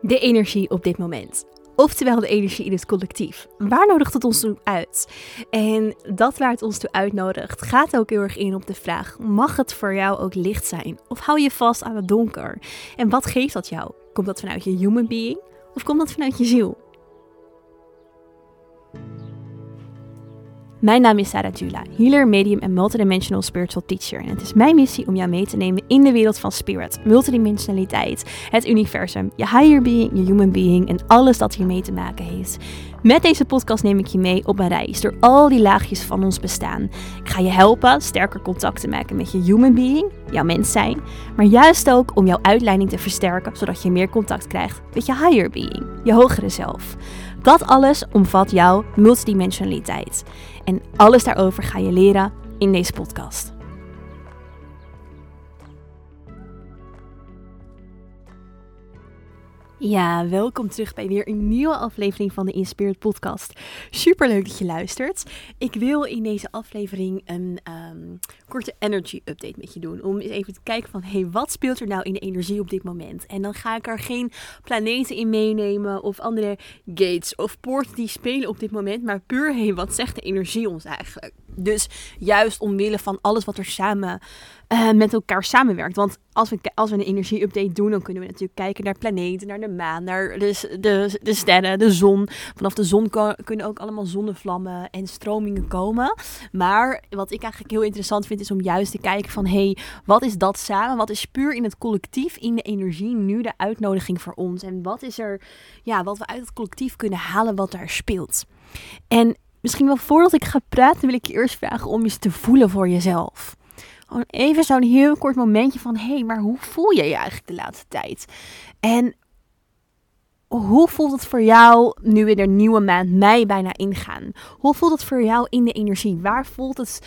De energie op dit moment. Oftewel de energie in het collectief. Waar nodigt het ons toe uit? En dat waar het ons toe uitnodigt, gaat ook heel erg in op de vraag: mag het voor jou ook licht zijn? Of hou je vast aan het donker? En wat geeft dat jou? Komt dat vanuit je human being of komt dat vanuit je ziel? Mijn naam is Sarah Jula, healer, medium en multidimensional spiritual teacher. En het is mijn missie om jou mee te nemen in de wereld van spirit, multidimensionaliteit, het universum, je higher being, je human being en alles dat hiermee te maken heeft. Met deze podcast neem ik je mee op een reis door al die laagjes van ons bestaan. Ik ga je helpen sterker contact te maken met je human being, jouw mens zijn, maar juist ook om jouw uitleiding te versterken, zodat je meer contact krijgt met je higher being, je hogere zelf. Dat alles omvat jouw multidimensionaliteit. En alles daarover ga je leren in deze podcast. Ja, welkom terug bij weer een nieuwe aflevering van de Inspired Podcast. Super leuk dat je luistert. Ik wil in deze aflevering een um, korte energy update met je doen. Om eens even te kijken van, hey, wat speelt er nou in de energie op dit moment? En dan ga ik er geen planeten in meenemen of andere gates of poorten die spelen op dit moment. Maar puur, hey, wat zegt de energie ons eigenlijk? Dus juist omwille van alles wat er samen uh, met elkaar samenwerkt. Want als we, als we een energie-update doen, dan kunnen we natuurlijk kijken naar planeten, naar de maan, naar de, de, de sterren, de zon. Vanaf de zon kunnen ook allemaal zonnevlammen en stromingen komen. Maar wat ik eigenlijk heel interessant vind, is om juist te kijken van, hé, hey, wat is dat samen? Wat is puur in het collectief, in de energie, nu de uitnodiging voor ons? En wat is er, ja, wat we uit het collectief kunnen halen, wat daar speelt? En misschien wel voordat ik ga praten, wil ik je eerst vragen om eens te voelen voor jezelf. Gewoon even zo'n heel kort momentje van: hé, hey, maar hoe voel je je eigenlijk de laatste tijd? En hoe voelt het voor jou nu we er nieuwe maand mei bijna ingaan? Hoe voelt het voor jou in de energie? Waar voelt het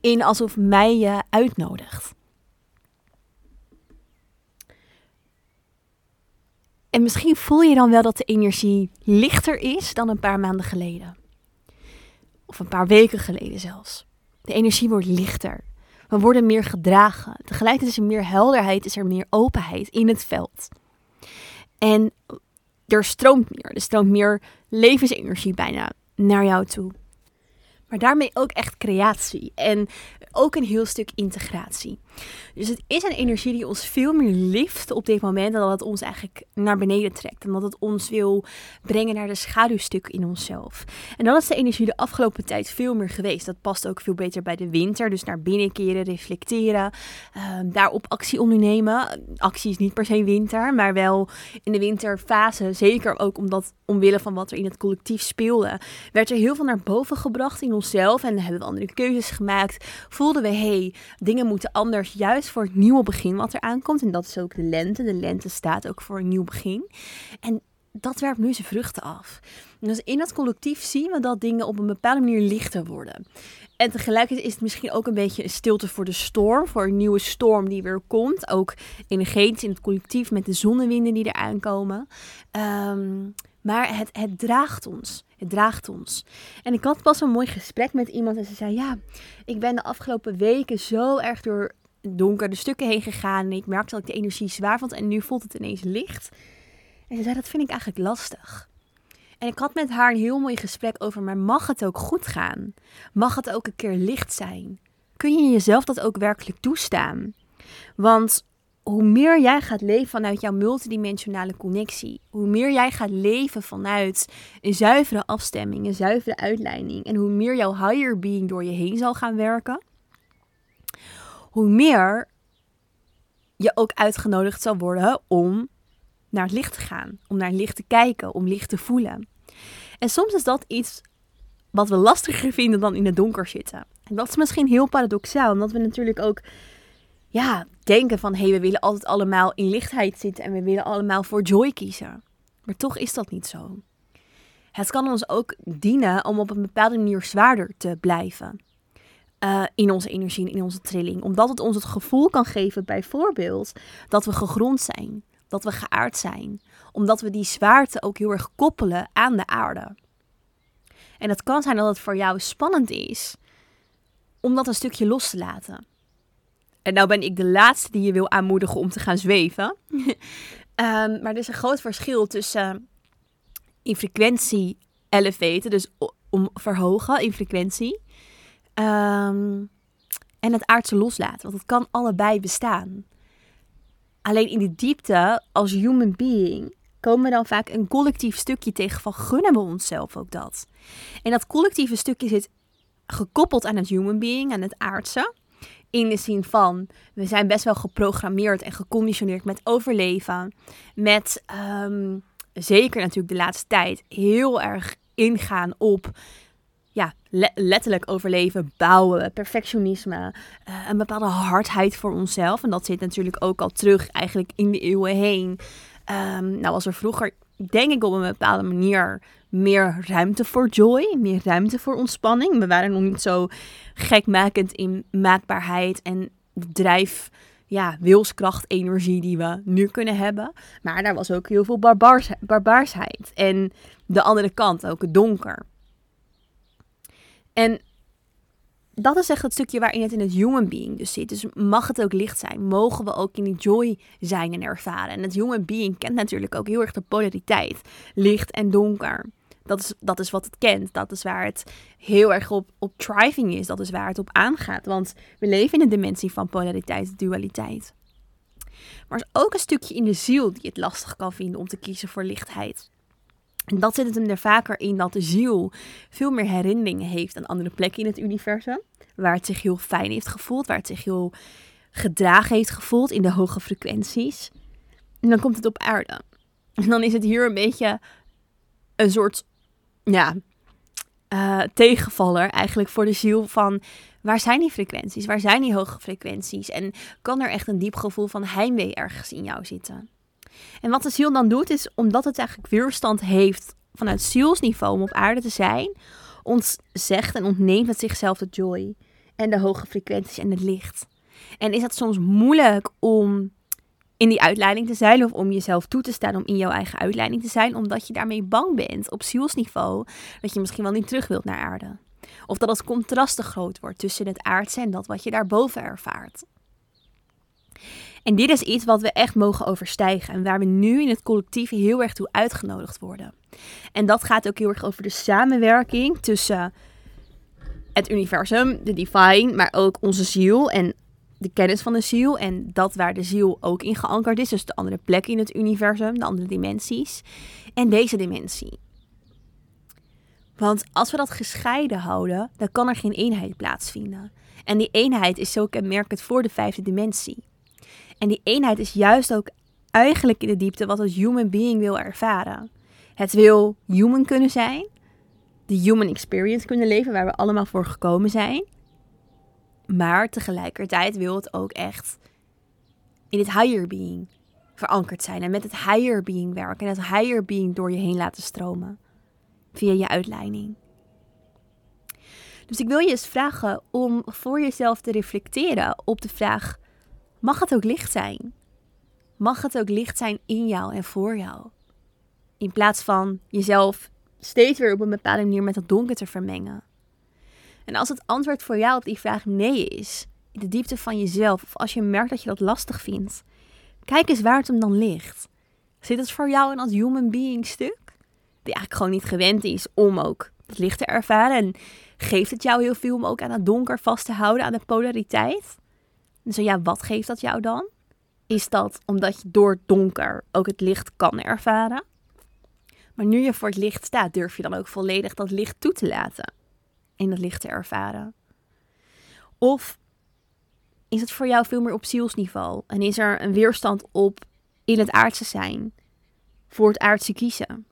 in alsof mei je uitnodigt? En misschien voel je dan wel dat de energie lichter is dan een paar maanden geleden. Of een paar weken geleden zelfs. De energie wordt lichter. We worden meer gedragen. Tegelijkertijd is er meer helderheid, is er meer openheid in het veld. En er stroomt meer. Er stroomt meer levensenergie bijna naar jou toe. Maar daarmee ook echt creatie. En ook een heel stuk integratie. Dus het is een energie die ons veel meer lift op dit moment dan dat het ons eigenlijk naar beneden trekt. En dat het ons wil brengen naar de schaduwstukken in onszelf. En dat is de energie de afgelopen tijd veel meer geweest. Dat past ook veel beter bij de winter. Dus naar binnen keren, reflecteren, uh, daarop actie ondernemen. Actie is niet per se winter, maar wel in de winterfase. Zeker ook omdat omwille van wat er in het collectief speelde, werd er heel veel naar boven gebracht in onszelf. En hebben we andere keuzes gemaakt. Voelden we, hé, hey, dingen moeten anders, juist voor het nieuwe begin wat er aankomt. En dat is ook de lente. De lente staat ook voor een nieuw begin. En dat werpt nu zijn vruchten af. Dus in dat collectief zien we dat dingen op een bepaalde manier lichter worden. En tegelijkertijd is het misschien ook een beetje een stilte voor de storm, voor een nieuwe storm die weer komt. Ook energetisch in het collectief met de zonnewinden die er aankomen. Um, maar het, het draagt ons. Het draagt ons. En ik had pas een mooi gesprek met iemand en ze zei: Ja, ik ben de afgelopen weken zo erg door donkere stukken heen gegaan. En ik merkte dat ik de energie zwaar vond en nu voelt het ineens licht. En ze zei: Dat vind ik eigenlijk lastig. En ik had met haar een heel mooi gesprek over: Maar mag het ook goed gaan? Mag het ook een keer licht zijn? Kun je jezelf dat ook werkelijk toestaan? Want hoe meer jij gaat leven vanuit jouw multidimensionale connectie, hoe meer jij gaat leven vanuit een zuivere afstemming, een zuivere uitleiding, en hoe meer jouw higher being door je heen zal gaan werken, hoe meer je ook uitgenodigd zal worden om naar het licht te gaan, om naar het licht te kijken, om licht te voelen. En soms is dat iets wat we lastiger vinden dan in het donker zitten. En dat is misschien heel paradoxaal, omdat we natuurlijk ook ja, denken van hé, hey, we willen altijd allemaal in lichtheid zitten en we willen allemaal voor joy kiezen. Maar toch is dat niet zo. Het kan ons ook dienen om op een bepaalde manier zwaarder te blijven. Uh, in onze energie en in onze trilling. Omdat het ons het gevoel kan geven, bijvoorbeeld, dat we gegrond zijn. Dat we geaard zijn. Omdat we die zwaarte ook heel erg koppelen aan de aarde. En het kan zijn dat het voor jou spannend is om dat een stukje los te laten. En nou ben ik de laatste die je wil aanmoedigen om te gaan zweven. Ehm, maar er is een groot verschil tussen in frequentie elevaten, dus om verhogen in frequentie, ehm, en het aardse loslaten. Want het kan allebei bestaan. Alleen in de diepte, als human being, komen we dan vaak een collectief stukje tegen van gunnen we onszelf ook dat. En dat collectieve stukje zit gekoppeld aan het human being, aan het aardse. In de zin van, we zijn best wel geprogrammeerd en geconditioneerd met overleven. Met, um, zeker natuurlijk de laatste tijd, heel erg ingaan op ja, letterlijk overleven, bouwen, perfectionisme, uh, een bepaalde hardheid voor onszelf. En dat zit natuurlijk ook al terug eigenlijk in de eeuwen heen. Um, nou was er vroeger, denk ik op een bepaalde manier, meer ruimte voor joy, meer ruimte voor ontspanning. We waren nog niet zo gekmakend in maakbaarheid en drijf, ja, wilskracht, energie die we nu kunnen hebben. Maar daar was ook heel veel barbaars, barbaarsheid. En de andere kant, ook het donker. En dat is echt het stukje waarin het in het human being dus zit. Dus mag het ook licht zijn? Mogen we ook in die joy zijn en ervaren? En het human being kent natuurlijk ook heel erg de polariteit. Licht en donker. Dat is, dat is wat het kent. Dat is waar het heel erg op, op thriving is. Dat is waar het op aangaat. Want we leven in een dimensie van polariteit, dualiteit. Maar er is ook een stukje in de ziel die het lastig kan vinden om te kiezen voor lichtheid. Dat zit het hem er vaker in dat de ziel veel meer herinneringen heeft aan andere plekken in het universum. Waar het zich heel fijn heeft gevoeld, waar het zich heel gedragen heeft gevoeld in de hoge frequenties. En dan komt het op aarde. En dan is het hier een beetje een soort, ja, uh, tegenvaller eigenlijk voor de ziel van waar zijn die frequenties? Waar zijn die hoge frequenties? En kan er echt een diep gevoel van heimwee ergens in jou zitten? En wat de ziel dan doet, is omdat het eigenlijk weerstand heeft vanuit zielsniveau om op aarde te zijn, ons zegt en ontneemt het zichzelf de joy en de hoge frequenties en het licht. En is het soms moeilijk om in die uitleiding te zijn of om jezelf toe te staan om in jouw eigen uitleiding te zijn, omdat je daarmee bang bent op zielsniveau dat je misschien wel niet terug wilt naar aarde. Of dat het contrast te groot wordt tussen het aardse en dat wat je daarboven ervaart. En dit is iets wat we echt mogen overstijgen en waar we nu in het collectief heel erg toe uitgenodigd worden. En dat gaat ook heel erg over de samenwerking tussen het universum, de divine, maar ook onze ziel en de kennis van de ziel en dat waar de ziel ook in geankerd is, dus de andere plekken in het universum, de andere dimensies en deze dimensie. Want als we dat gescheiden houden, dan kan er geen eenheid plaatsvinden. En die eenheid is zo kenmerkend voor de vijfde dimensie. En die eenheid is juist ook eigenlijk in de diepte wat het human being wil ervaren. Het wil human kunnen zijn, de human experience kunnen leven waar we allemaal voor gekomen zijn. Maar tegelijkertijd wil het ook echt in het higher being verankerd zijn en met het higher being werken en het higher being door je heen laten stromen via je uitleiding. Dus ik wil je eens vragen om voor jezelf te reflecteren op de vraag: mag het ook licht zijn? Mag het ook licht zijn in jou en voor jou? In plaats van jezelf steeds weer op een bepaalde manier met het donker te vermengen. En als het antwoord voor jou op die vraag nee is, in de diepte van jezelf, of als je merkt dat je dat lastig vindt, kijk eens waar het hem dan ligt. Zit het voor jou in dat human being stuk? Die eigenlijk gewoon niet gewend is om ook het licht te ervaren. En geeft het jou heel veel om ook aan het donker vast te houden, aan de polariteit? Zo ja, wat geeft dat jou dan? Is dat omdat je door het donker ook het licht kan ervaren? Maar nu je voor het licht staat, durf je dan ook volledig dat licht toe te laten en dat licht te ervaren? Of is het voor jou veel meer op zielsniveau en is er een weerstand op in het aardse zijn, voor het aardse kiezen?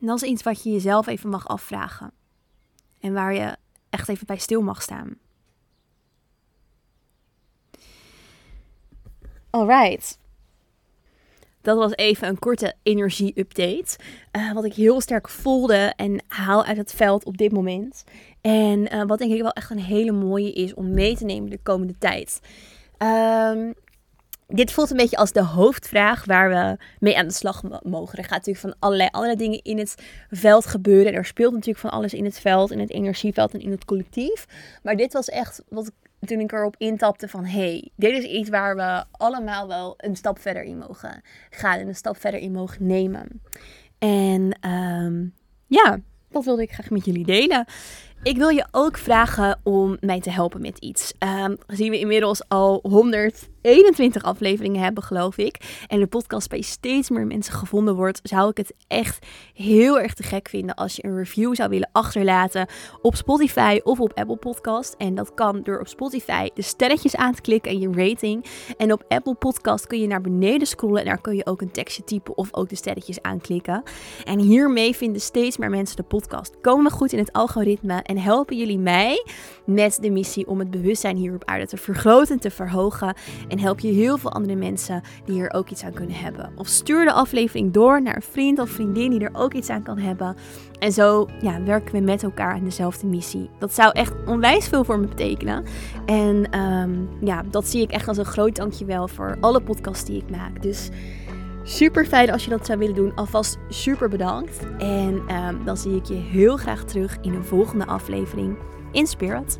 En dat is iets wat je jezelf even mag afvragen en waar je echt even bij stil mag staan. Alright. Dat was even een korte energie-update. Uh, wat ik heel sterk voelde en haal uit het veld op dit moment. En uh, wat denk ik wel echt een hele mooie is om mee te nemen de komende tijd. Um, dit voelt een beetje als de hoofdvraag waar we mee aan de slag mogen. Er gaat natuurlijk van allerlei andere dingen in het veld gebeuren. Er speelt natuurlijk van alles in het veld, in het energieveld en in het collectief. Maar dit was echt wat toen ik erop intapte van... hey, dit is iets waar we allemaal wel een stap verder in mogen gaan. En een stap verder in mogen nemen. En um, ja, dat wilde ik graag met jullie delen. Ik wil je ook vragen om mij te helpen met iets. Um, gezien we inmiddels al 121 afleveringen hebben, geloof ik. En de podcast bij steeds meer mensen gevonden wordt. Zou ik het echt heel erg te gek vinden als je een review zou willen achterlaten op Spotify of op Apple Podcast. En dat kan door op Spotify de sterretjes aan te klikken en je rating. En op Apple Podcast kun je naar beneden scrollen en daar kun je ook een tekstje typen of ook de sterretjes aanklikken. En hiermee vinden steeds meer mensen de podcast. Komen we goed in het algoritme en helpen jullie mij met de missie om het bewustzijn hier op aarde te vergroten en te verhogen. En help je heel veel andere mensen die hier ook iets aan kunnen hebben. Of stuur de aflevering door naar een vriend of vriendin die er ook iets aan kan hebben. En zo ja, werken we met elkaar aan dezelfde missie. Dat zou echt onwijs veel voor me betekenen. En ehm, ja, dat zie ik echt als een groot dankjewel voor alle podcasts die ik maak. Dus Super fijn als je dat zou willen doen. Alvast super bedankt. En um, dan zie ik je heel graag terug in een volgende aflevering in Spirit.